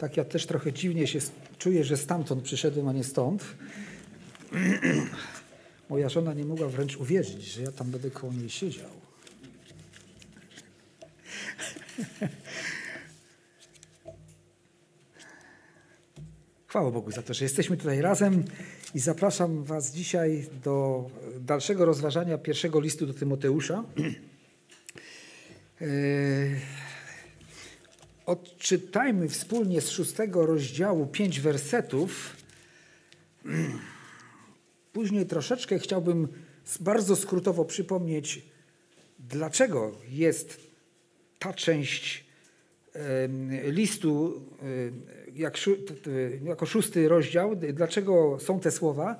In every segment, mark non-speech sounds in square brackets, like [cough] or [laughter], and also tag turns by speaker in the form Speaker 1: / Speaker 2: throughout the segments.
Speaker 1: Tak ja też trochę dziwnie się czuję, że stamtąd przyszedłem, a nie stąd. [clears throat] Moja żona nie mogła wręcz uwierzyć, że ja tam będę koło niej siedział. [laughs] Chwała Bogu za to, że jesteśmy tutaj razem i zapraszam Was dzisiaj do dalszego rozważania pierwszego listu do Tymoteusza. [clears throat] Odczytajmy wspólnie z szóstego rozdziału pięć wersetów. [clears throat] Później troszeczkę chciałbym bardzo skrótowo przypomnieć, dlaczego jest ta część listu jak, jako szósty rozdział, dlaczego są te słowa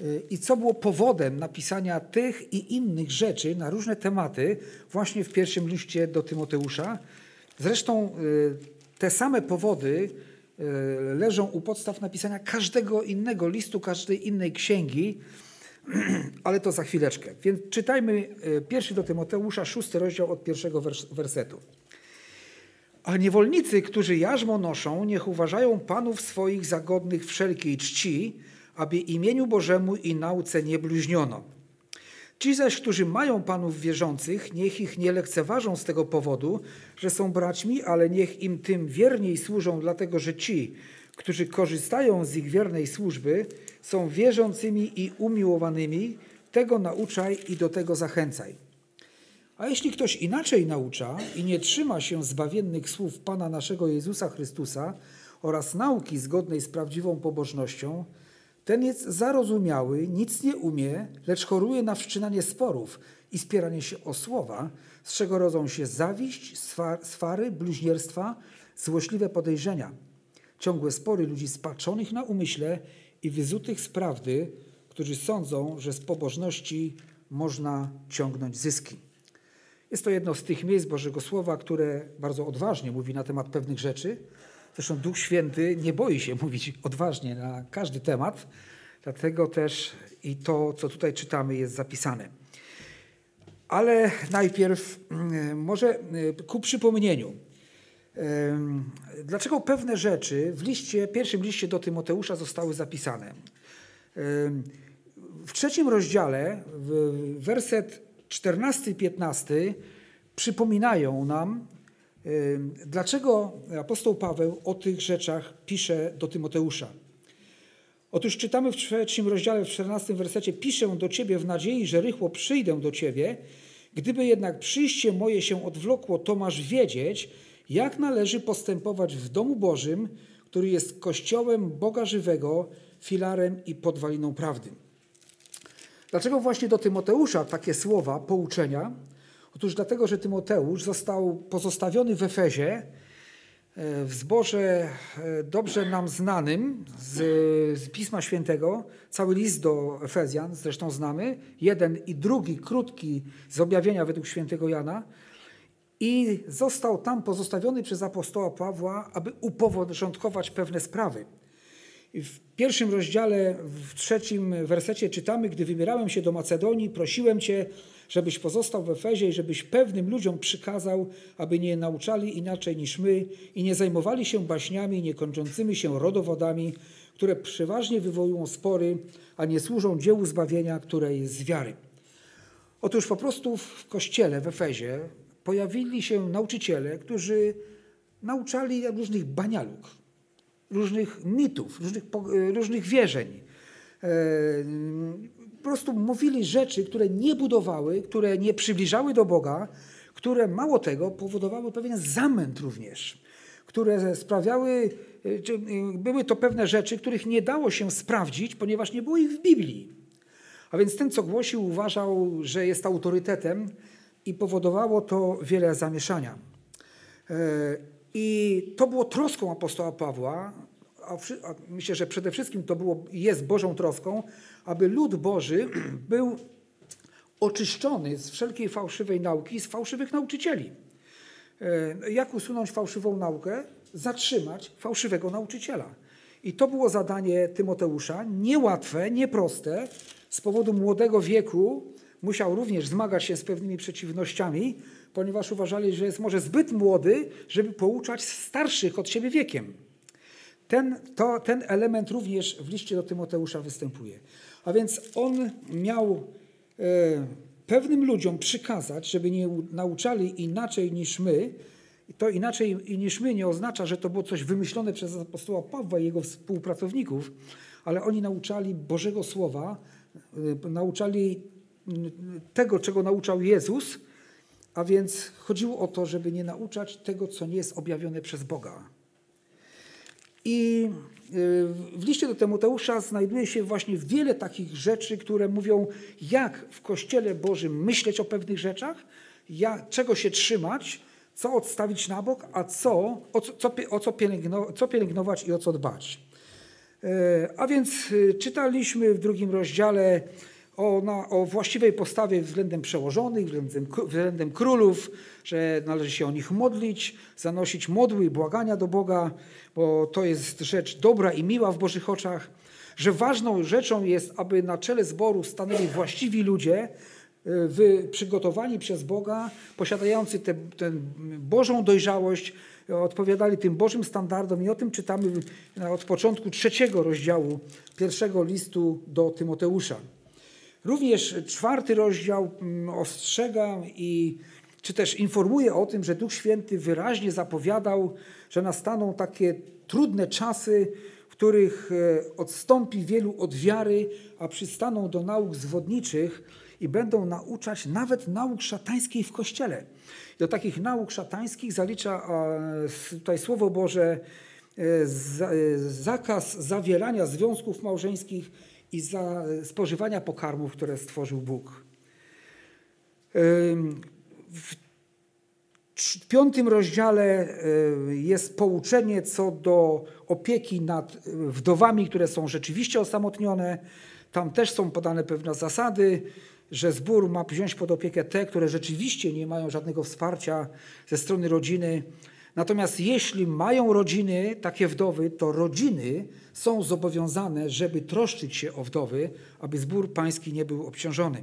Speaker 1: y, i co było powodem napisania tych i innych rzeczy na różne tematy właśnie w pierwszym liście do Tymoteusza. Zresztą y, te same powody y, leżą u podstaw napisania każdego innego listu, każdej innej księgi, [clears throat] ale to za chwileczkę. Więc czytajmy pierwszy do Tymoteusza, szósty rozdział od pierwszego wersetu. A niewolnicy, którzy jarzmo noszą, niech uważają panów swoich zagodnych wszelkiej czci, aby imieniu Bożemu i nauce nie bluźniono. Ci zaś, którzy mają panów wierzących, niech ich nie lekceważą z tego powodu, że są braćmi, ale niech im tym wierniej służą, dlatego że ci, którzy korzystają z ich wiernej służby, są wierzącymi i umiłowanymi. Tego nauczaj i do tego zachęcaj. A jeśli ktoś inaczej naucza i nie trzyma się zbawiennych słów Pana naszego Jezusa Chrystusa oraz nauki zgodnej z prawdziwą pobożnością, ten jest zarozumiały, nic nie umie, lecz choruje na wszczynanie sporów i spieranie się o słowa, z czego rodzą się zawiść, swary, bluźnierstwa, złośliwe podejrzenia, ciągłe spory ludzi spaczonych na umyśle i wyzutych z prawdy, którzy sądzą, że z pobożności można ciągnąć zyski. Jest to jedno z tych miejsc Bożego Słowa, które bardzo odważnie mówi na temat pewnych rzeczy. Zresztą Duch Święty nie boi się mówić odważnie na każdy temat, dlatego też i to, co tutaj czytamy, jest zapisane. Ale najpierw mm, może y, ku przypomnieniu. Dlaczego pewne rzeczy w liście, pierwszym liście do Tymoteusza zostały zapisane? W trzecim rozdziale, werset 14 i 15 przypominają nam, dlaczego apostoł Paweł o tych rzeczach pisze do Tymoteusza. Otóż czytamy w trzecim rozdziale, w 14 wersecie: Piszę do ciebie w nadziei, że rychło przyjdę do ciebie. Gdyby jednak przyjście moje się odwlokło, to masz wiedzieć, jak należy postępować w domu Bożym, który jest kościołem Boga żywego, filarem i podwaliną prawdy. Dlaczego właśnie do Tymoteusza takie słowa, pouczenia? Otóż dlatego, że Tymoteusz został pozostawiony w Efezie, e, w zborze e, dobrze nam znanym z, z, Pisma Świętego, cały list do Efezjan, zresztą znamy, jeden i drugi, krótki z objawienia według świętego Jana, i został tam pozostawiony przez apostoła Pawła, aby uporządkować pewne sprawy. W pierwszym rozdziale, w trzecim wersecie czytamy, gdy wybierałem się do Macedonii, prosiłem Cię, żebyś pozostał w Efezie i żebyś pewnym ludziom przykazał, aby nie nauczali inaczej niż my i nie zajmowali się baśniami niekończącymi się rodowodami, które przeważnie wywołują spory, a nie służą dziełu zbawienia, które jest z wiary. Otóż po prostu w kościele w Efezie pojawili się nauczyciele, którzy nauczali różnych banialuk różnych mitów, różnych, różnych wierzeń. E, prostu mówili rzeczy, które nie budowały, które nie przybliżały do Boga, które mało tego powodowały pewien zamęt również, które sprawiały, e, były to pewne rzeczy, których nie dało się sprawdzić, ponieważ nie było ich w Biblii. A więc ten, co głosił, uważał, że jest autorytetem i powodowało to wiele zamieszania. E, i to było troską apostoła Pawła, a, a myślę, że przede wszystkim to było, jest Bożą troską, aby lud Boży [clears throat] był oczyszczony z wszelkiej fałszywej nauki, z fałszywych nauczycieli. E, jak usunąć fałszywą naukę? Zatrzymać fałszywego nauczyciela. I to było zadanie Tymoteusza, niełatwe, nieproste. Z powodu młodego wieku musiał również zmagać się z pewnymi przeciwnościami, ponieważ uważali, że jest może zbyt młody, żeby pouczać starszych od siebie wiekiem. Ten, to, ten element również w liście do Tymoteusza występuje. A więc on miał e, pewnym ludziom przykazać, żeby nie nauczali inaczej niż my. To inaczej niż my nie oznacza, że to było coś wymyślone przez apostoła Pawła i jego współpracowników, ale oni nauczali Bożego Słowa, e, nauczali tego, czego nauczał Jezus, a więc chodziło o to, żeby nie nauczać tego, co nie jest objawione przez Boga. I y, w liście do Tymoteusza znajduje się właśnie wiele takich rzeczy, które mówią, jak w Kościele Bożym myśleć o pewnych rzeczach, jak, czego się trzymać, co odstawić na bok, a co, o, co, o co, pielęgno, co pielęgnować i o co dbać. E, a więc y, czytaliśmy w drugim rozdziale o, na, o właściwej postawie względem przełożonych, względem, względem królów, że należy się o nich modlić, zanosić modły i błagania do Boga, bo to jest rzecz dobra i miła w Bożych oczach, że ważną rzeczą jest, aby na czele zboru stanęli właściwi ludzie, y, przygotowani przez Boga, posiadający tę Bożą dojrzałość, odpowiadali tym Bożym standardom i o tym czytamy od początku trzeciego rozdziału pierwszego listu do Tymoteusza. Również czwarty rozdział mm, ostrzega i czy też informuje o tym, że Duch Święty wyraźnie zapowiadał, że nastaną takie trudne czasy, w których e, odstąpi wielu od wiary, a przystaną do nauk zwodniczych i będą nauczać nawet nauk szatańskiej w Kościele. Do takich nauk szatańskich zalicza tutaj Słowo Boże e, e, zakaz zawierania związków małżeńskich i za spożywania pokarmów, które stworzył Bóg. W piątym rozdziale jest pouczenie co do opieki nad wdowami, które są rzeczywiście osamotnione. Tam też są podane pewne zasady, że zbór ma wziąć pod opiekę te, które rzeczywiście nie mają żadnego wsparcia ze strony rodziny. Natomiast jeśli mają rodziny, takie wdowy, to rodziny są zobowiązane, żeby troszczyć się o wdowy, aby zbór pański nie był obciążony.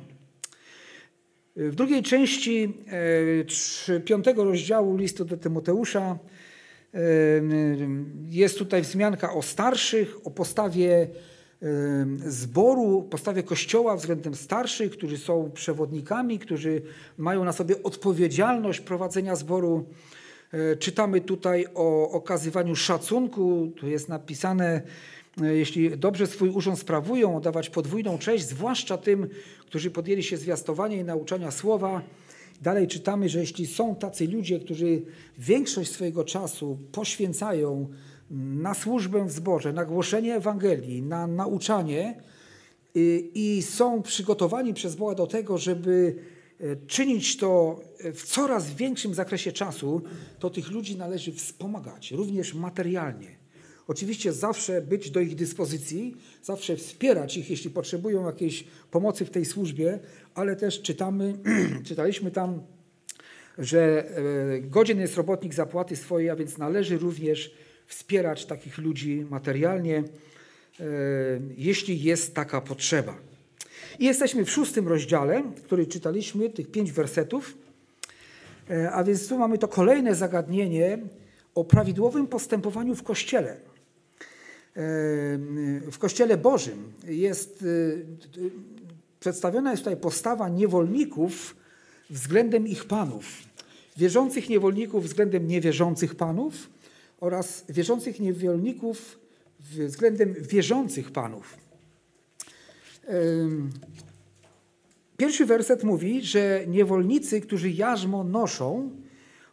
Speaker 1: W drugiej części e, piątego rozdziału listu do Tymoteusza e, jest tutaj wzmianka o starszych, o postawie e, zboru, postawie kościoła względem starszych, którzy są przewodnikami, którzy mają na sobie odpowiedzialność prowadzenia zboru. E, czytamy tutaj o okazywaniu szacunku. Tu jest napisane, e, jeśli dobrze swój urząd sprawują, dawać podwójną cześć, zwłaszcza tym, którzy podjęli się zwiastowania i nauczania słowa. Dalej czytamy, że jeśli są tacy ludzie, którzy większość swojego czasu poświęcają na służbę w zborze, na głoszenie Ewangelii, na nauczanie i, i są przygotowani przez Boga do tego, żeby czynić to w coraz większym zakresie czasu, to tych ludzi należy wspomagać, również materialnie. Oczywiście zawsze być do ich dyspozycji, zawsze wspierać ich, jeśli potrzebują jakiejś pomocy w tej służbie, ale też czytamy, [clears throat] czytaliśmy tam, że e, godzien jest robotnik zapłaty swojej, a więc należy również wspierać takich ludzi materialnie, e, jeśli jest taka potrzeba. I jesteśmy w szóstym rozdziale, który czytaliśmy, tych pięć wersetów. E, a więc tu mamy to kolejne zagadnienie o prawidłowym postępowaniu w Kościele. E, w Kościele Bożym jest e, przedstawiona jest tutaj postawa niewolników względem ich panów. Wierzących niewolników względem niewierzących panów oraz wierzących niewolników względem wierzących panów. Pierwszy werset mówi, że niewolnicy, którzy jarzmo noszą,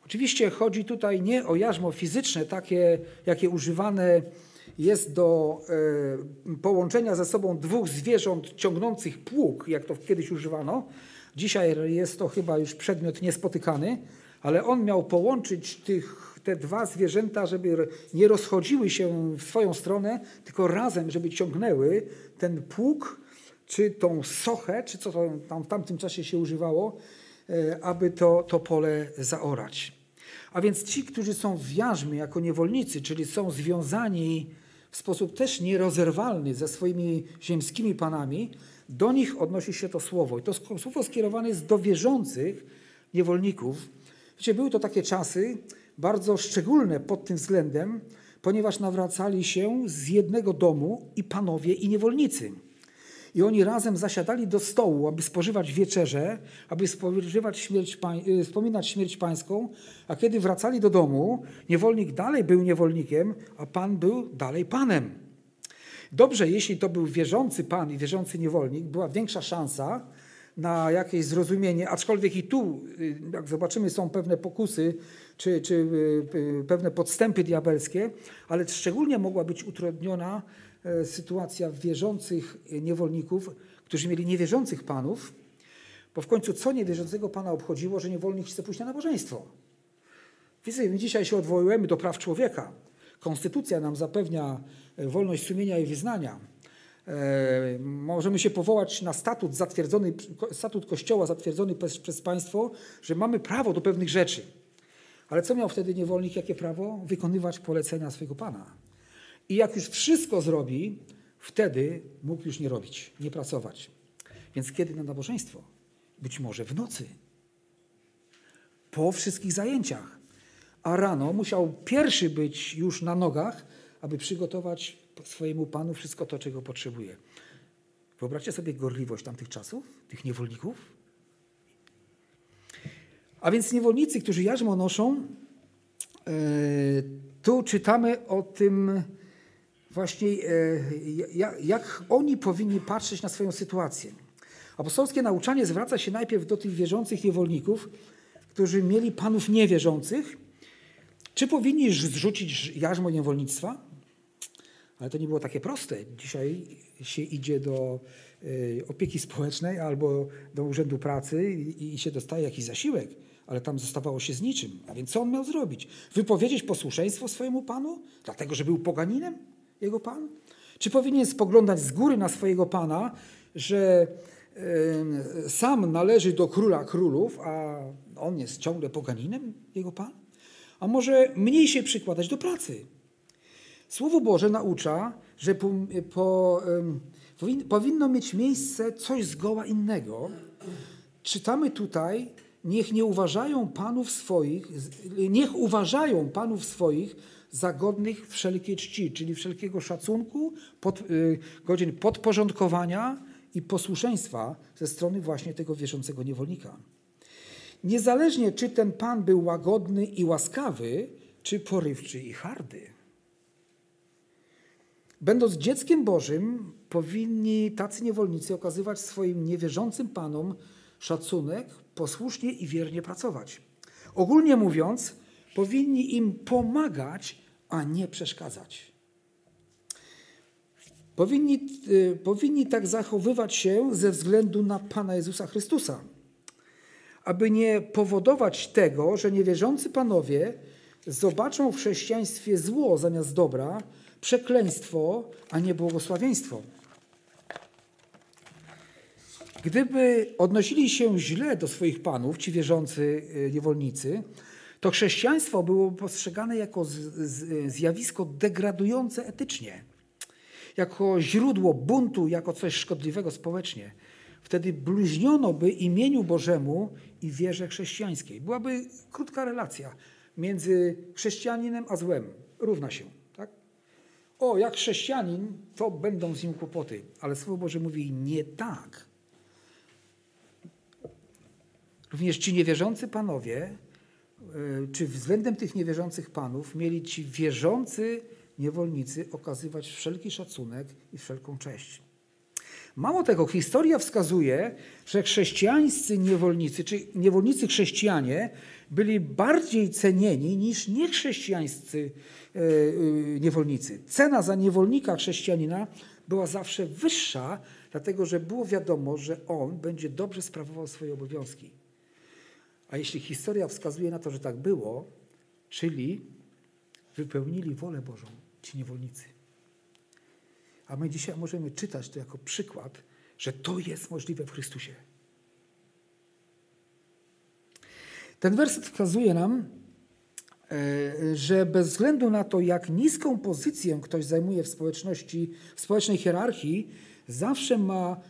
Speaker 1: oczywiście chodzi tutaj nie o jarzmo fizyczne, takie jakie używane jest do połączenia ze sobą dwóch zwierząt ciągnących pług, jak to kiedyś używano. Dzisiaj jest to chyba już przedmiot niespotykany, ale on miał połączyć tych, te dwa zwierzęta, żeby nie rozchodziły się w swoją stronę, tylko razem, żeby ciągnęły ten pług czy tą sochę, czy co tam w tamtym czasie się używało, e, aby to, to pole zaorać. A więc ci, którzy są w jarzmie jako niewolnicy, czyli są związani w sposób też nierozerwalny ze swoimi ziemskimi panami, do nich odnosi się to słowo. I to słowo skierowane jest do wierzących niewolników. Wiecie, były to takie czasy bardzo szczególne pod tym względem, ponieważ nawracali się z jednego domu i panowie i niewolnicy. I oni razem zasiadali do stołu, aby spożywać wieczerze, aby spożywać śmierć, y, wspominać śmierć pańską, a kiedy wracali do domu, niewolnik dalej był niewolnikiem, a pan był dalej panem. Dobrze, jeśli to był wierzący pan i wierzący niewolnik, była większa szansa na jakieś zrozumienie, aczkolwiek i tu, y, jak zobaczymy, są pewne pokusy czy, czy y, pewne podstępy diabelskie, ale szczególnie mogła być utrudniona sytuacja wierzących niewolników, którzy mieli niewierzących panów, bo w końcu co niewierzącego pana obchodziło, że niewolnik chce pójść na nabożeństwo? Wiecie, my dzisiaj się odwołujemy do praw człowieka. Konstytucja nam zapewnia e, wolność sumienia i wyznania. E, możemy się powołać na statut zatwierdzony, statut Kościoła zatwierdzony przez, przez państwo, że mamy prawo do pewnych rzeczy. Ale co miał wtedy niewolnik? Jakie prawo? Wykonywać polecenia swojego pana. I jak już wszystko zrobi, wtedy mógł już nie robić, nie pracować. Więc kiedy na nabożeństwo? Być może w nocy. Po wszystkich zajęciach. A rano musiał pierwszy być już na nogach, aby przygotować swojemu panu wszystko to, czego potrzebuje. Wyobraźcie sobie gorliwość tamtych czasów, tych niewolników. A więc niewolnicy, którzy jarzmo noszą, yy, tu czytamy o tym, właśnie e, jak oni powinni patrzeć na swoją sytuację. Apostolskie nauczanie zwraca się najpierw do tych wierzących niewolników, którzy mieli panów niewierzących. Czy powinni zrzucić jarzmo niewolnictwa? Ale to nie było takie proste. Dzisiaj się idzie do e, opieki społecznej albo do urzędu pracy i się dostaje jakiś zasiłek, ale tam zostawało się z niczym. A więc co on miał zrobić? Wypowiedzieć posłuszeństwo swojemu panu, dlatego że był poganinem? Jego Pan? Czy powinien spoglądać z góry na swojego Pana, że sam należy do króla królów, a on jest ciągle poganinem, jego Pan? A może mniej się przykładać do pracy? Słowo Boże naucza, że po, po, powinno mieć miejsce coś zgoła innego. Czytamy tutaj, niech nie uważają panów swoich, niech uważają panów swoich za godnych wszelkiej czci, czyli wszelkiego szacunku, pod, y, godzin podporządkowania i posłuszeństwa ze strony właśnie tego wierzącego niewolnika. Niezależnie, czy ten Pan był łagodny i łaskawy, czy porywczy i hardy. Będąc dzieckiem Bożym, powinni tacy niewolnicy okazywać swoim niewierzącym Panom szacunek, posłusznie i wiernie pracować. Ogólnie mówiąc, powinni im pomagać, a nie przeszkadzać. Powinni, y, powinni tak zachowywać się ze względu na Pana Jezusa Chrystusa, aby nie powodować tego, że niewierzący panowie zobaczą w chrześcijaństwie zło zamiast dobra, przekleństwo, a nie błogosławieństwo. Gdyby odnosili się źle do swoich panów, ci wierzący y, niewolnicy, to chrześcijaństwo było postrzegane jako zjawisko degradujące etycznie, jako źródło buntu, jako coś szkodliwego społecznie. Wtedy bluźniono by imieniu Bożemu i wierze chrześcijańskiej. Byłaby krótka relacja między chrześcijaninem a złem. Równa się. Tak? O, jak chrześcijanin, to będą z nim kłopoty. Ale Słowo Boże mówi nie tak. Również ci niewierzący panowie czy względem tych niewierzących panów mieli ci wierzący niewolnicy okazywać wszelki szacunek i wszelką cześć. Mało tego, historia wskazuje, że chrześcijańscy niewolnicy, czy niewolnicy chrześcijanie byli bardziej cenieni niż niechrześcijańscy e, e, niewolnicy. Cena za niewolnika chrześcijanina była zawsze wyższa, dlatego że było wiadomo, że on będzie dobrze sprawował swoje obowiązki. A jeśli historia wskazuje na to, że tak było, czyli wypełnili wolę Bożą ci niewolnicy. A my dzisiaj możemy czytać to jako przykład, że to jest możliwe w Chrystusie. Ten werset wskazuje nam, e, że bez względu na to, jak niską pozycję ktoś zajmuje w społeczności, w społecznej hierarchii, zawsze ma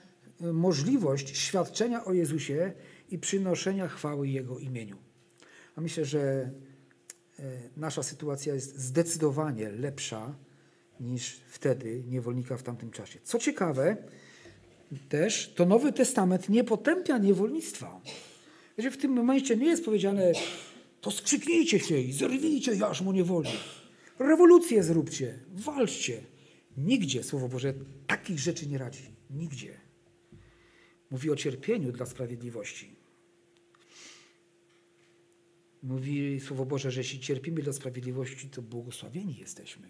Speaker 1: e, możliwość świadczenia o Jezusie i przynoszenia chwały Jego imieniu. A myślę, że nasza sytuacja jest zdecydowanie lepsza niż wtedy niewolnika w tamtym czasie. Co ciekawe, też to Nowy Testament nie potępia niewolnictwa. W tym momencie nie jest powiedziane, to skrzyknijcie się i zerwijcie jarzmo niewoli. Rewolucję zróbcie, walczcie. Nigdzie Słowo Boże takich rzeczy nie radzi. Nigdzie. Mówi o cierpieniu dla sprawiedliwości. Mówi Słowo Boże, że jeśli cierpimy dla sprawiedliwości, to błogosławieni jesteśmy.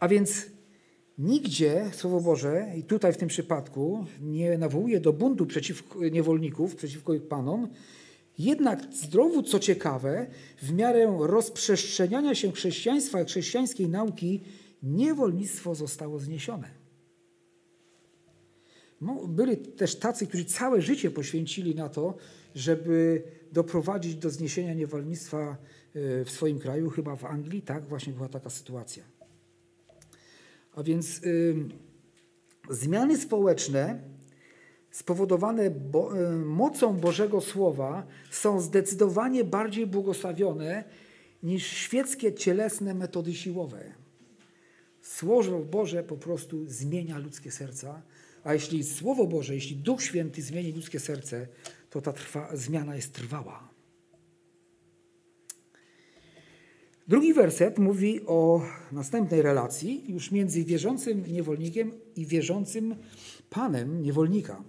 Speaker 1: A więc nigdzie Słowo Boże, i tutaj w tym przypadku, nie nawołuje do buntu przeciwko niewolników, przeciwko ich panom, jednak zdrowu, co ciekawe, w miarę rozprzestrzeniania się chrześcijaństwa i chrześcijańskiej nauki, niewolnictwo zostało zniesione. Byli też tacy, którzy całe życie poświęcili na to, żeby doprowadzić do zniesienia niewolnictwa e, w swoim kraju, chyba w Anglii, tak właśnie była taka sytuacja. A więc y, zmiany społeczne spowodowane bo, y, mocą Bożego Słowa są zdecydowanie bardziej błogosławione niż świeckie cielesne metody siłowe. Słowo Boże po prostu zmienia ludzkie serca, a jeśli Słowo Boże, jeśli Duch Święty zmieni ludzkie serce, to ta trwa, zmiana jest trwała. Drugi werset mówi o następnej relacji już między wierzącym niewolnikiem i wierzącym panem niewolnika.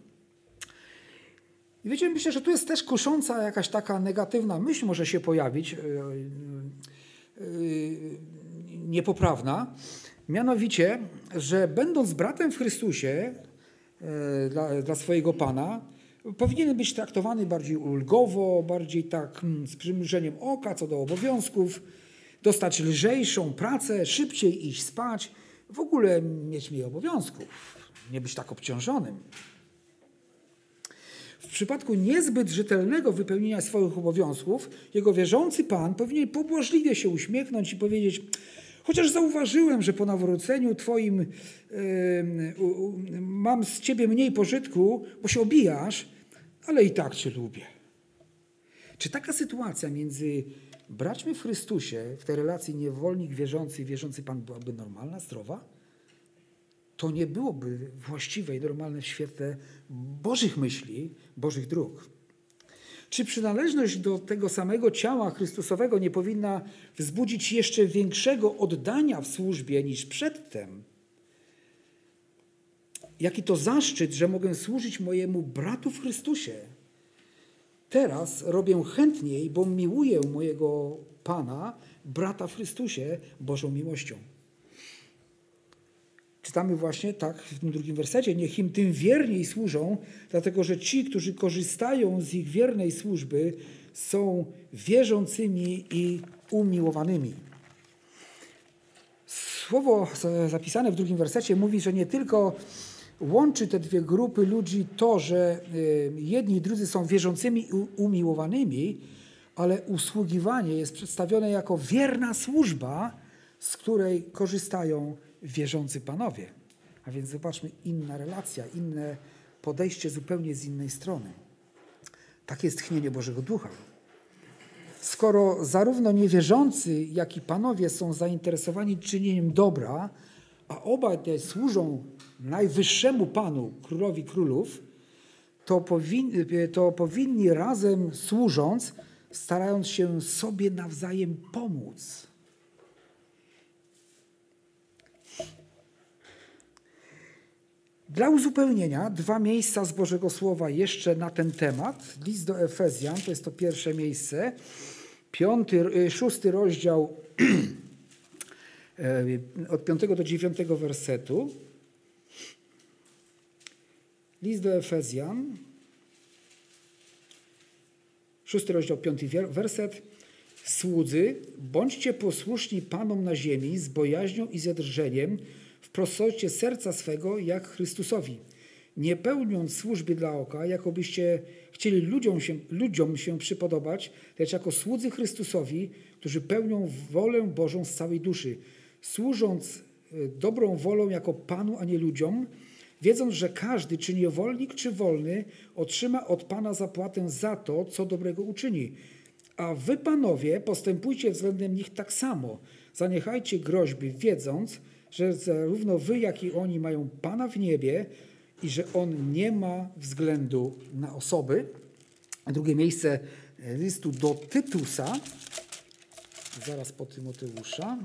Speaker 1: I wiecie, myślę, że tu jest też kusząca jakaś taka negatywna myśl może się pojawić, yy, yy, niepoprawna. Mianowicie, że będąc bratem w Chrystusie yy, dla, dla swojego Pana, powinien być traktowany bardziej ulgowo, bardziej tak hmm, z przymrużeniem oka co do obowiązków, dostać lżejszą pracę, szybciej iść spać, w ogóle mieć mniej obowiązków, nie być tak obciążonym. W przypadku niezbyt rzetelnego wypełnienia swoich obowiązków, jego wierzący Pan powinien pobłażliwie się uśmiechnąć i powiedzieć: Chociaż zauważyłem, że po nawróceniu Twoim yy, yy, mam z Ciebie mniej pożytku, bo się obijasz, ale i tak Cię lubię. Czy taka sytuacja między braćmi w Chrystusie, w tej relacji niewolnik, wierzący, wierzący Pan byłaby normalna, zdrowa, to nie byłoby właściwe i normalne w świetle Bożych myśli, Bożych dróg. Czy przynależność do tego samego ciała Chrystusowego nie powinna wzbudzić jeszcze większego oddania w służbie niż przedtem? Jaki to zaszczyt, że mogę służyć mojemu bratu w Chrystusie, Teraz robię chętniej, bo miłuję mojego Pana, brata w Chrystusie, Bożą miłością. Czytamy właśnie tak w tym drugim wersecie. Niech im tym wierniej służą, dlatego że ci, którzy korzystają z ich wiernej służby, są wierzącymi i umiłowanymi. Słowo zapisane w drugim wersecie mówi, że nie tylko łączy te dwie grupy ludzi to, że y, jedni i drudzy są wierzącymi i umiłowanymi, ale usługiwanie jest przedstawione jako wierna służba, z której korzystają wierzący panowie. A więc zobaczmy, inna relacja, inne podejście zupełnie z innej strony. Takie jest tchnienie Bożego Ducha. Skoro zarówno niewierzący, jak i panowie są zainteresowani czynieniem dobra, a obaj te służą najwyższemu Panu, Królowi Królów, to, powin, to powinni razem służąc, starając się sobie nawzajem pomóc. Dla uzupełnienia dwa miejsca z Bożego Słowa jeszcze na ten temat. List do Efezjan, to jest to pierwsze miejsce, piąty, y, szósty rozdział [clears throat] e, od piątego do dziewiątego wersetu. List do Efezjan, szósty rozdział, piąty werset. Słudzy, bądźcie posłuszni Panom na ziemi z bojaźnią i zadrżeniem, w prostocie serca swego, jak Chrystusowi, nie pełniąc służby dla oka, jakobyście chcieli ludziom się, ludziom się przypodobać, lecz jako słudzy Chrystusowi, którzy pełnią wolę Bożą z całej duszy, służąc e, dobrą wolą jako Panu, a nie ludziom, wiedząc, że każdy, czy niewolnik, czy wolny, otrzyma od Pana zapłatę za to, co dobrego uczyni. A wy, panowie, postępujcie względem nich tak samo. Zaniechajcie groźby, wiedząc, że zarówno wy, jak i oni mają Pana w niebie i że On nie ma względu na osoby. Drugie miejsce listu do Tytusa, zaraz po Tymoteusza.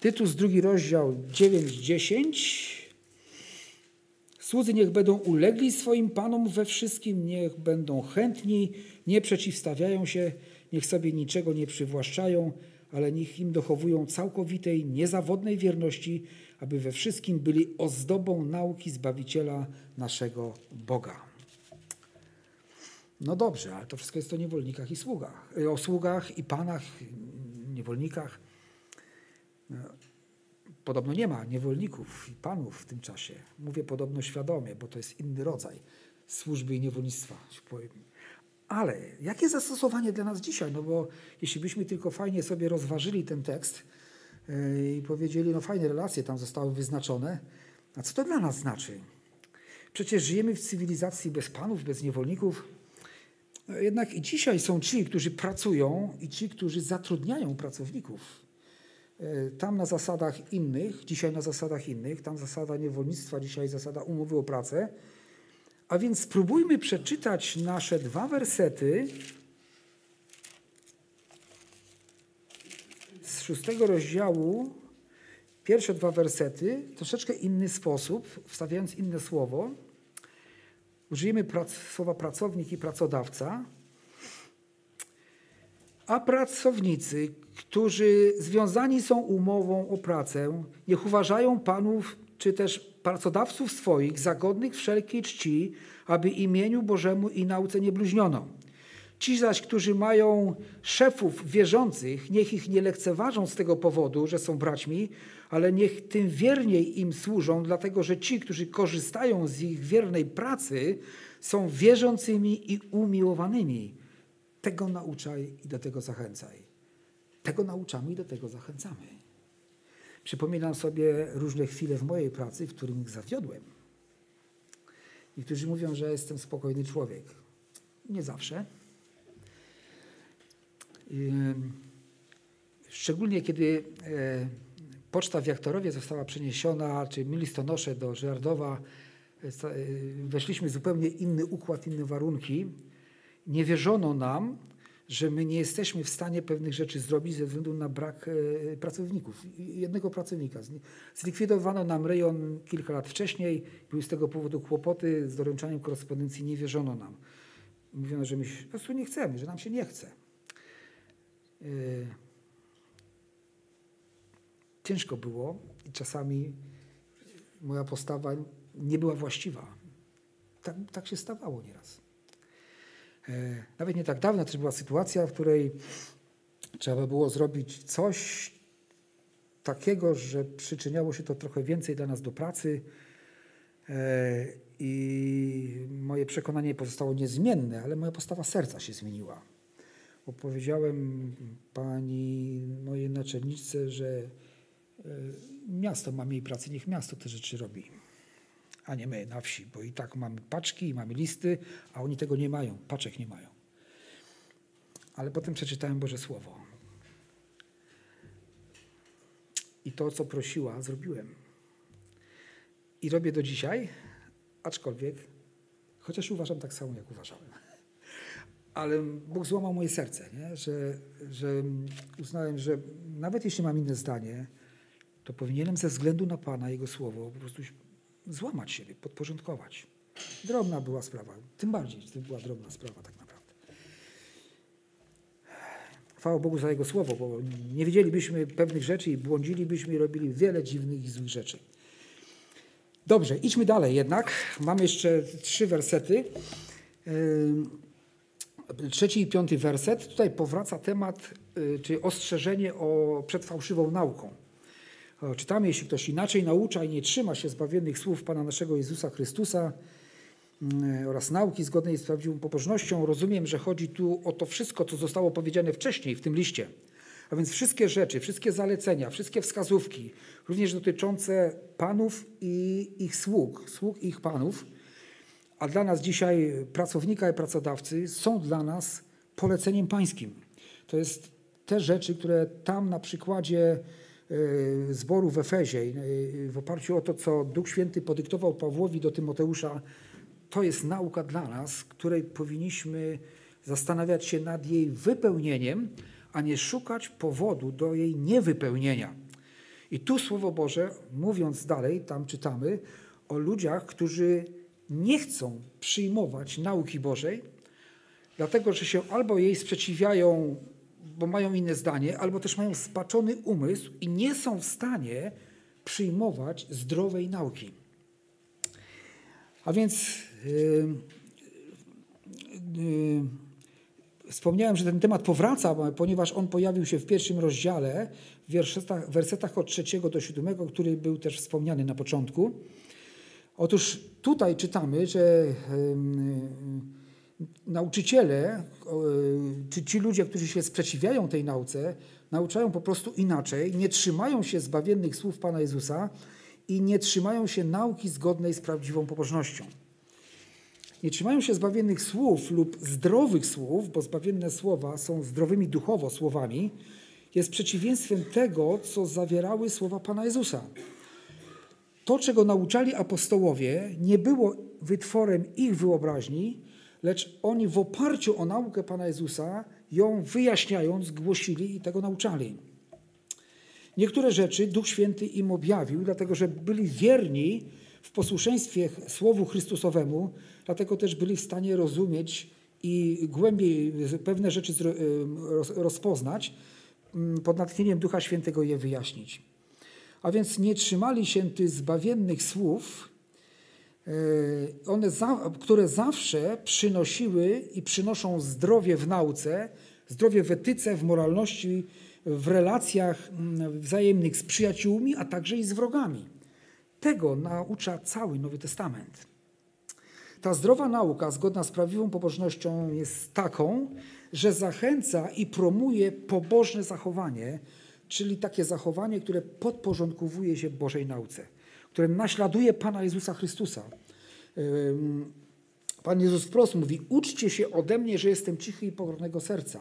Speaker 1: Tytus, drugi rozdział 9-10. Słudzy niech będą ulegli swoim panom we wszystkim, niech będą chętni, nie przeciwstawiają się, niech sobie niczego nie przywłaszczają, ale niech im dochowują całkowitej, niezawodnej wierności, aby we wszystkim byli ozdobą nauki Zbawiciela naszego Boga. No dobrze, ale to wszystko jest o niewolnikach i sługach, o sługach i panach, niewolnikach. Podobno nie ma niewolników i panów w tym czasie. Mówię podobno świadomie, bo to jest inny rodzaj służby i niewolnictwa. Ale jakie zastosowanie dla nas dzisiaj? No bo jeśli byśmy tylko fajnie sobie rozważyli ten tekst e, i powiedzieli, no fajne relacje tam zostały wyznaczone, a co to dla nas znaczy? Przecież żyjemy w cywilizacji bez panów, bez niewolników. No jednak i dzisiaj są ci, którzy pracują i ci, którzy zatrudniają pracowników. E, tam na zasadach innych, dzisiaj na zasadach innych, tam zasada niewolnictwa, dzisiaj zasada umowy o pracę. A więc spróbujmy przeczytać nasze dwa wersety z szóstego rozdziału, pierwsze dwa wersety, troszeczkę inny sposób, wstawiając inne słowo. Użyjemy prac, słowa pracownik i pracodawca. A pracownicy, którzy związani są umową o pracę, niech uważają panów czy też pracodawców swoich za godnych wszelkiej czci, aby imieniu Bożemu i nauce nie bluźniono. Ci zaś, którzy mają szefów wierzących, niech ich nie lekceważą z tego powodu, że są braćmi, ale niech tym wierniej im służą, dlatego że ci, którzy korzystają z ich wiernej pracy, są wierzącymi i umiłowanymi. Tego nauczaj i do tego zachęcaj. Tego nauczamy i do tego zachęcamy. Przypominam sobie różne chwile w mojej pracy, w których zawiodłem. Niektórzy mówią, że jestem spokojny człowiek. Nie zawsze. Szczególnie kiedy e, poczta w Jaktorowie została przeniesiona, czy my listonosze do Żerdowa, e, e, weszliśmy w zupełnie inny układ, inne warunki. Nie wierzono nam, że my nie jesteśmy w stanie pewnych rzeczy zrobić ze względu na brak e, pracowników. Jednego pracownika. Zlikwidowano nam rejon kilka lat wcześniej, były z tego powodu kłopoty z doręczaniem korespondencji, nie wierzono nam. Mówiono, że my po prostu nie chcemy, że nam się nie chce. E, ciężko było i czasami moja postawa nie była właściwa. Tak, tak się stawało nieraz. E, nawet nie tak dawno też była sytuacja, w której trzeba było zrobić coś takiego, że przyczyniało się to trochę więcej dla nas do pracy. E, I moje przekonanie pozostało niezmienne, ale moja postawa serca się zmieniła. Bo powiedziałem pani mojej naczelniczce, że e, miasto ma mniej pracy, niech miasto te rzeczy robi a nie my na wsi, bo i tak mamy paczki i mamy listy, a oni tego nie mają, paczek nie mają. Ale potem przeczytałem Boże Słowo. I to, co prosiła, zrobiłem. I robię do dzisiaj, aczkolwiek, chociaż uważam tak samo, jak uważałem. Ale Bóg złamał moje serce, nie? Że, że uznałem, że nawet jeśli mam inne zdanie, to powinienem ze względu na Pana, Jego Słowo, po prostu złamać siebie, podporządkować. Drobna była sprawa, tym bardziej to była drobna sprawa tak naprawdę. Chwała Bogu za Jego słowo, bo nie wiedzielibyśmy pewnych rzeczy i błądzilibyśmy i robili wiele dziwnych i złych rzeczy. Dobrze, idźmy dalej jednak. Mamy jeszcze trzy wersety. Trzeci i piąty werset. Tutaj powraca temat, y, czy ostrzeżenie o, przed fałszywą nauką. Czytamy, jeśli ktoś inaczej naucza i nie trzyma się zbawionych słów Pana naszego Jezusa Chrystusa mm, oraz nauki zgodnej z prawdziwą pobożnością, rozumiem, że chodzi tu o to wszystko, co zostało powiedziane wcześniej w tym liście. A więc wszystkie rzeczy, wszystkie zalecenia, wszystkie wskazówki, również dotyczące panów i ich sług, sług ich panów, a dla nas dzisiaj pracownika i pracodawcy są dla nas poleceniem pańskim. To jest te rzeczy, które tam na przykładzie zboru w Efezie, e, w oparciu o to, co Duch Święty podyktował Pawłowi do Tymoteusza, to jest nauka dla nas, której powinniśmy zastanawiać się nad jej wypełnieniem, a nie szukać powodu do jej niewypełnienia. I tu Słowo Boże, mówiąc dalej, tam czytamy o ludziach, którzy nie chcą przyjmować nauki Bożej, dlatego że się albo jej sprzeciwiają, bo mają inne zdanie, albo też mają spaczony umysł i nie są w stanie przyjmować zdrowej nauki. A więc yy, yy, Wspomniałem, że ten temat powraca, ponieważ on pojawił się w pierwszym rozdziale, w wersetach, wersetach od trzeciego do siódmego, który był też wspomniany na początku. Otóż tutaj czytamy, że nauczyciele, czy ci ludzie, którzy się sprzeciwiają tej nauce, nauczają po prostu inaczej, nie trzymają się zbawiennych słów Pana Jezusa i nie trzymają się nauki zgodnej z prawdziwą pobożnością nie trzymają się zbawiennych słów lub zdrowych słów, bo zbawienne słowa są zdrowymi duchowo słowami, jest przeciwieństwem tego, co zawierały słowa Pana Jezusa. To, czego nauczali apostołowie, nie było wytworem ich wyobraźni, lecz oni w oparciu o naukę Pana Jezusa ją wyjaśniając, głosili i tego nauczali. Niektóre rzeczy Duch Święty im objawił, dlatego że byli wierni w posłuszeństwie Słowu Chrystusowemu, dlatego też byli w stanie rozumieć i głębiej pewne rzeczy rozpoznać, mm, pod natchnieniem Ducha Świętego je wyjaśnić. A więc nie trzymali się tych zbawiennych słów, one za, które zawsze przynosiły i przynoszą zdrowie w nauce, zdrowie w etyce, w moralności, w relacjach mm, wzajemnych z przyjaciółmi, a także i z wrogami. Tego naucza cały Nowy Testament. Ta zdrowa nauka, zgodna z prawdziwą pobożnością, jest taką, że zachęca i promuje pobożne zachowanie, czyli takie zachowanie, które podporządkowuje się Bożej nauce, które naśladuje Pana Jezusa Chrystusa. Pan Jezus wprost mówi: Uczcie się ode mnie, że jestem cichy i pokornego serca.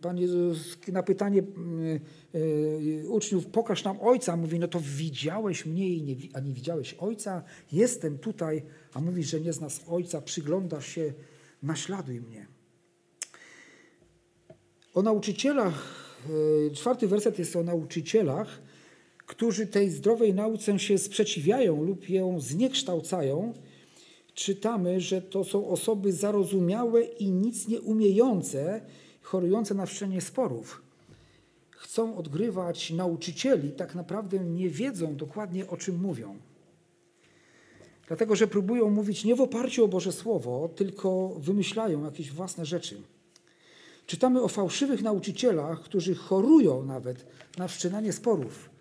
Speaker 1: Pan Jezus na pytanie e, uczniów, pokaż nam Ojca, mówi, no to widziałeś mnie, nie, a nie widziałeś Ojca? Jestem tutaj, a mówisz, że nie znasz Ojca, przyglądasz się, naśladuj mnie. O nauczycielach, e, czwarty werset jest o nauczycielach, którzy tej zdrowej nauce się sprzeciwiają lub ją zniekształcają. Czytamy, że to są osoby zarozumiałe i nic nie umiejące, chorujące na wszczenie sporów. Chcą odgrywać nauczycieli, tak naprawdę nie wiedzą dokładnie o czym mówią. Dlatego, że próbują mówić nie w oparciu o Boże Słowo, tylko wymyślają jakieś własne rzeczy. Czytamy o fałszywych nauczycielach, którzy chorują nawet na wszczynanie sporów.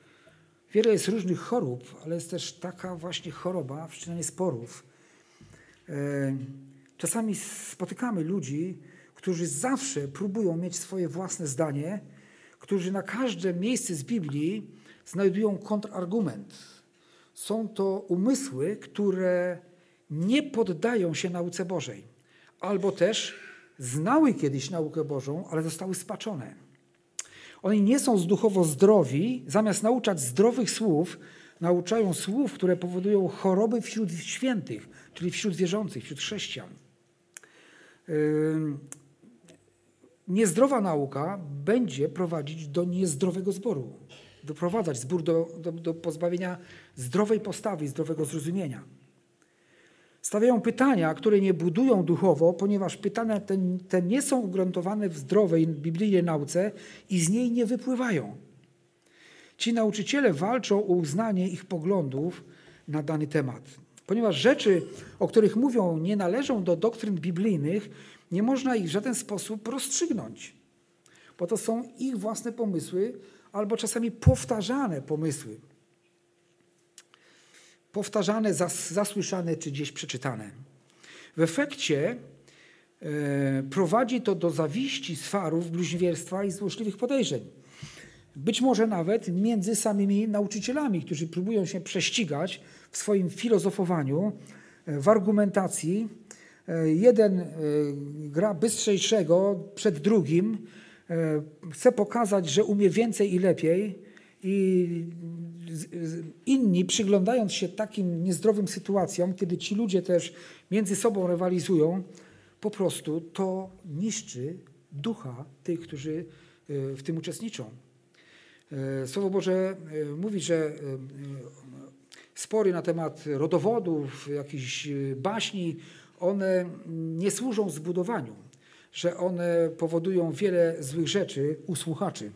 Speaker 1: Wiele jest różnych chorób, ale jest też taka właśnie choroba, wszczynanie sporów. E, czasami spotykamy ludzi, którzy zawsze próbują mieć swoje własne zdanie, którzy na każde miejsce z Biblii znajdują kontrargument. Są to umysły, które nie poddają się nauce Bożej, albo też znały kiedyś naukę Bożą, ale zostały spaczone. Oni nie są duchowo zdrowi, zamiast nauczać zdrowych słów, nauczają słów, które powodują choroby wśród świętych, czyli wśród wierzących, wśród chrześcijan. Niezdrowa nauka będzie prowadzić do niezdrowego zboru, doprowadzać zbór do, do, do pozbawienia zdrowej postawy, zdrowego zrozumienia. Stawiają pytania, które nie budują duchowo, ponieważ pytania te, te nie są ugruntowane w zdrowej biblijnej nauce i z niej nie wypływają. Ci nauczyciele walczą o uznanie ich poglądów na dany temat. Ponieważ rzeczy, o których mówią, nie należą do doktryn biblijnych, nie można ich w żaden sposób rozstrzygnąć, bo to są ich własne pomysły albo czasami powtarzane pomysły. Powtarzane, zas, zasłyszane czy gdzieś przeczytane. W efekcie e, prowadzi to do zawiści, swarów, bluźnierstwa i złośliwych podejrzeń. Być może nawet między samymi nauczycielami, którzy próbują się prześcigać w swoim filozofowaniu, e, w argumentacji, E, jeden gra bystrzejszego przed drugim, chce pokazać, że umie więcej i lepiej, i inni, przyglądając się takim niezdrowym sytuacjom, kiedy ci ludzie też między sobą rywalizują, po prostu to niszczy ducha tych, którzy w tym uczestniczą. Słowo Boże mówi, że spory na temat rodowodów, jakichś baśni, one nie służą zbudowaniu, że one powodują wiele złych rzeczy u słuchaczy.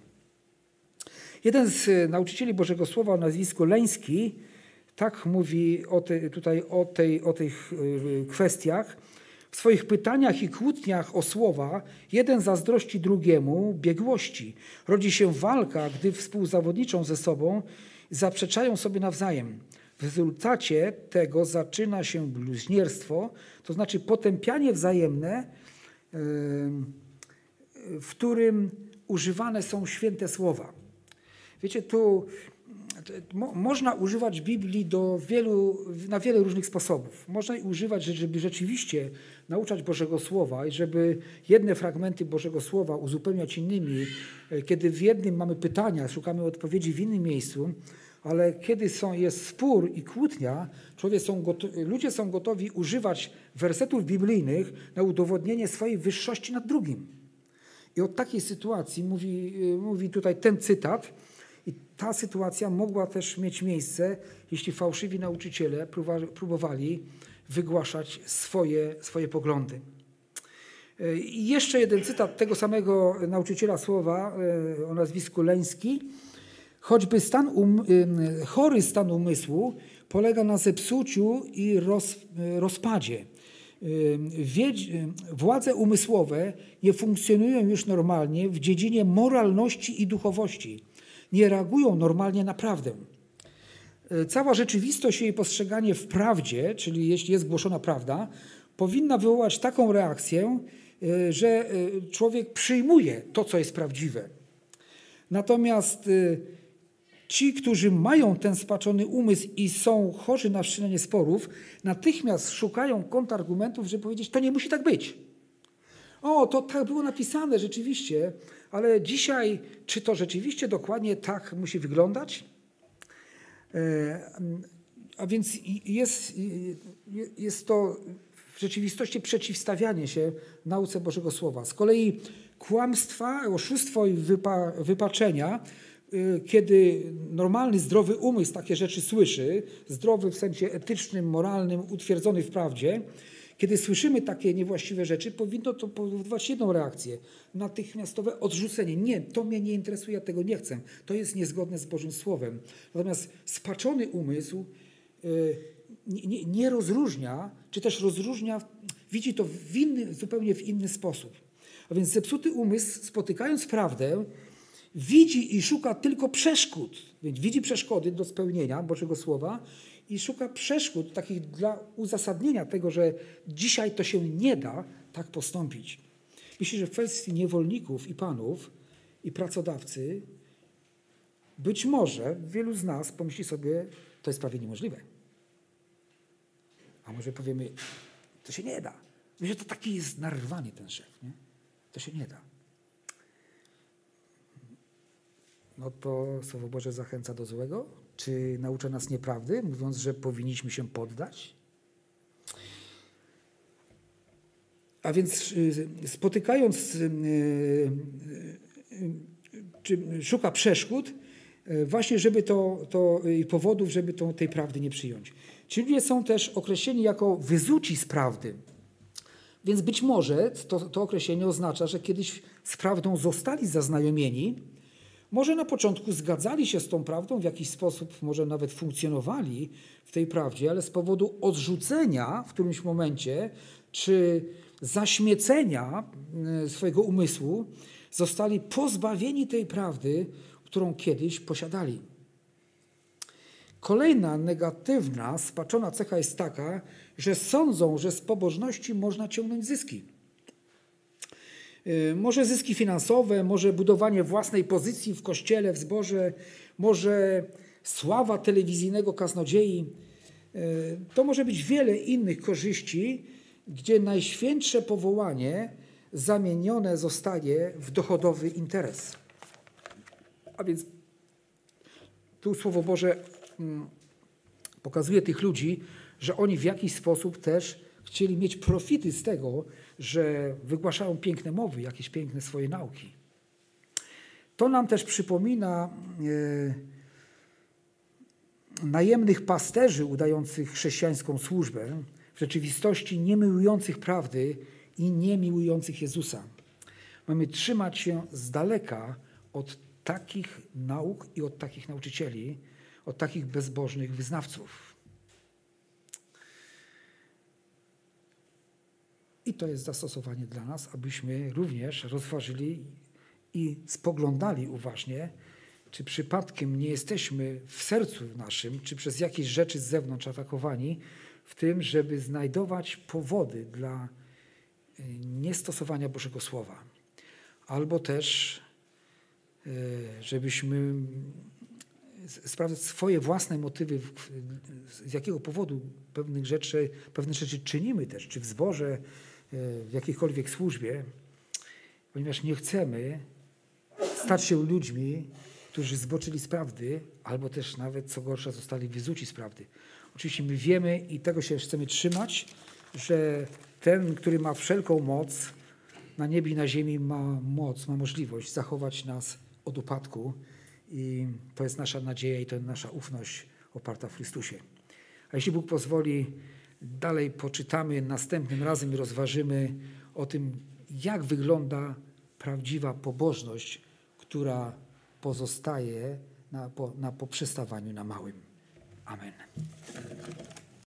Speaker 1: Jeden z nauczycieli Bożego Słowa o nazwisku Leński tak mówi o te, tutaj o, tej, o tych y, kwestiach. W swoich pytaniach i kłótniach o słowa jeden zazdrości drugiemu biegłości. Rodzi się walka, gdy współzawodniczą ze sobą zaprzeczają sobie nawzajem. W rezultacie tego zaczyna się bluźnierstwo, to znaczy potępianie wzajemne, w którym używane są święte słowa. Wiecie, tu można używać Biblii do wielu, na wiele różnych sposobów. Można używać, żeby rzeczywiście nauczać Bożego Słowa i żeby jedne fragmenty Bożego Słowa uzupełniać innymi. E, kiedy w jednym mamy pytania, szukamy odpowiedzi w innym miejscu, ale kiedy są, jest spór i kłótnia, są gotowi, ludzie są gotowi używać wersetów biblijnych na udowodnienie swojej wyższości nad drugim. I od takiej sytuacji mówi, mówi tutaj ten cytat, ta sytuacja mogła też mieć miejsce, jeśli fałszywi nauczyciele próbowali wygłaszać swoje, swoje poglądy. I jeszcze jeden cytat tego samego nauczyciela słowa e, o nazwisku Leński. Choćby stan um, chory stan umysłu polega na zepsuciu i roz, rozpadzie. Władze umysłowe nie funkcjonują już normalnie w dziedzinie moralności i duchowości. Nie reagują normalnie na prawdę. E, cała rzeczywistość i jej postrzeganie w prawdzie, czyli jeśli jest głoszona prawda, powinna wywołać taką reakcję, e, że e, człowiek przyjmuje to, co jest prawdziwe. Natomiast Ci, którzy mają ten spaczony umysł i są chorzy na wszczynanie sporów, natychmiast szukają kontrargumentów, żeby powiedzieć, to nie musi tak być. O, to tak było napisane rzeczywiście, ale dzisiaj, czy to rzeczywiście dokładnie tak musi wyglądać? E, a więc jest, jest to w rzeczywistości przeciwstawianie się nauce Bożego Słowa. Z kolei kłamstwa, oszustwo i wypa, wypaczenia Y, kiedy normalny, zdrowy umysł takie rzeczy słyszy, zdrowy w sensie etycznym, moralnym, utwierdzony w prawdzie, kiedy słyszymy takie niewłaściwe rzeczy, powinno to powodować jedną reakcję. Natychmiastowe odrzucenie. Nie, to mnie nie interesuje, ja tego nie chcę. To jest niezgodne z Bożym Słowem. Natomiast spaczony umysł y, nie, nie rozróżnia, czy też rozróżnia, widzi to w inny, zupełnie w inny sposób. A więc zepsuty umysł, spotykając prawdę, widzi i szuka tylko przeszkód. Więc widzi przeszkody do spełnienia Bożego Słowa i szuka przeszkód takich dla uzasadnienia tego, że dzisiaj to się nie da tak postąpić. Myślę, że w kwestii niewolników i panów i pracodawcy być może wielu z nas pomyśli sobie, to jest prawie niemożliwe. A może powiemy, to się nie da. Myślę, że to taki jest narwany ten szef. Nie? To się nie da. no to Słowo Boże zachęca do złego? Czy naucza nas nieprawdy, mówiąc, że powinniśmy się poddać? A więc y, spotykając, y, y, czy szuka przeszkód, właśnie żeby to, to powodów, żeby to, tej prawdy nie przyjąć. Ci ludzie są też określeni jako wyzuci z prawdy. Więc być może to, to określenie oznacza, że kiedyś z prawdą zostali zaznajomieni, może na początku zgadzali się z tą prawdą, w jakiś sposób może nawet funkcjonowali w tej prawdzie, ale z powodu odrzucenia w którymś momencie czy zaśmiecenia e, swojego umysłu zostali pozbawieni tej prawdy, którą kiedyś posiadali. Kolejna negatywna, spaczona cecha jest taka, że sądzą, że z pobożności można ciągnąć zyski. Y, może zyski finansowe, może budowanie własnej pozycji w kościele, w zborze, może sława telewizyjnego kaznodziei. Y, to może być wiele innych korzyści, gdzie najświętsze powołanie zamienione zostaje w dochodowy interes. A więc tu Słowo Boże mm, pokazuje tych ludzi, że oni w jakiś sposób też chcieli mieć profity z tego, że wygłaszają piękne mowy, jakieś piękne swoje nauki. To nam też przypomina e, najemnych pasterzy udających chrześcijańską służbę, w rzeczywistości nie miłujących prawdy i nie miłujących Jezusa. Mamy trzymać się z daleka od takich nauk i od takich nauczycieli, od takich bezbożnych wyznawców. I to jest zastosowanie dla nas, abyśmy również rozważyli i spoglądali uważnie, czy przypadkiem nie jesteśmy w sercu naszym, czy przez jakieś rzeczy z zewnątrz atakowani, w tym, żeby znajdować powody dla y, niestosowania Bożego Słowa. Albo też, y, żebyśmy sprawdzać swoje własne motywy, z jakiego powodu pewnych rzeczy, pewne rzeczy czynimy też, czy w zborze, w jakiejkolwiek służbie, ponieważ nie chcemy stać się ludźmi, którzy zboczyli z prawdy, albo też nawet, co gorsza, zostali wyzuci z prawdy. Oczywiście my wiemy i tego się chcemy trzymać, że ten, który ma wszelką moc na niebie i na ziemi, ma moc, ma możliwość zachować nas od upadku. I to jest nasza nadzieja i to jest nasza ufność oparta w Chrystusie. A jeśli Bóg pozwoli, dalej poczytamy następnym razem i rozważymy o tym, jak wygląda prawdziwa pobożność, która pozostaje na, po, na poprzestawaniu na małym. Amen.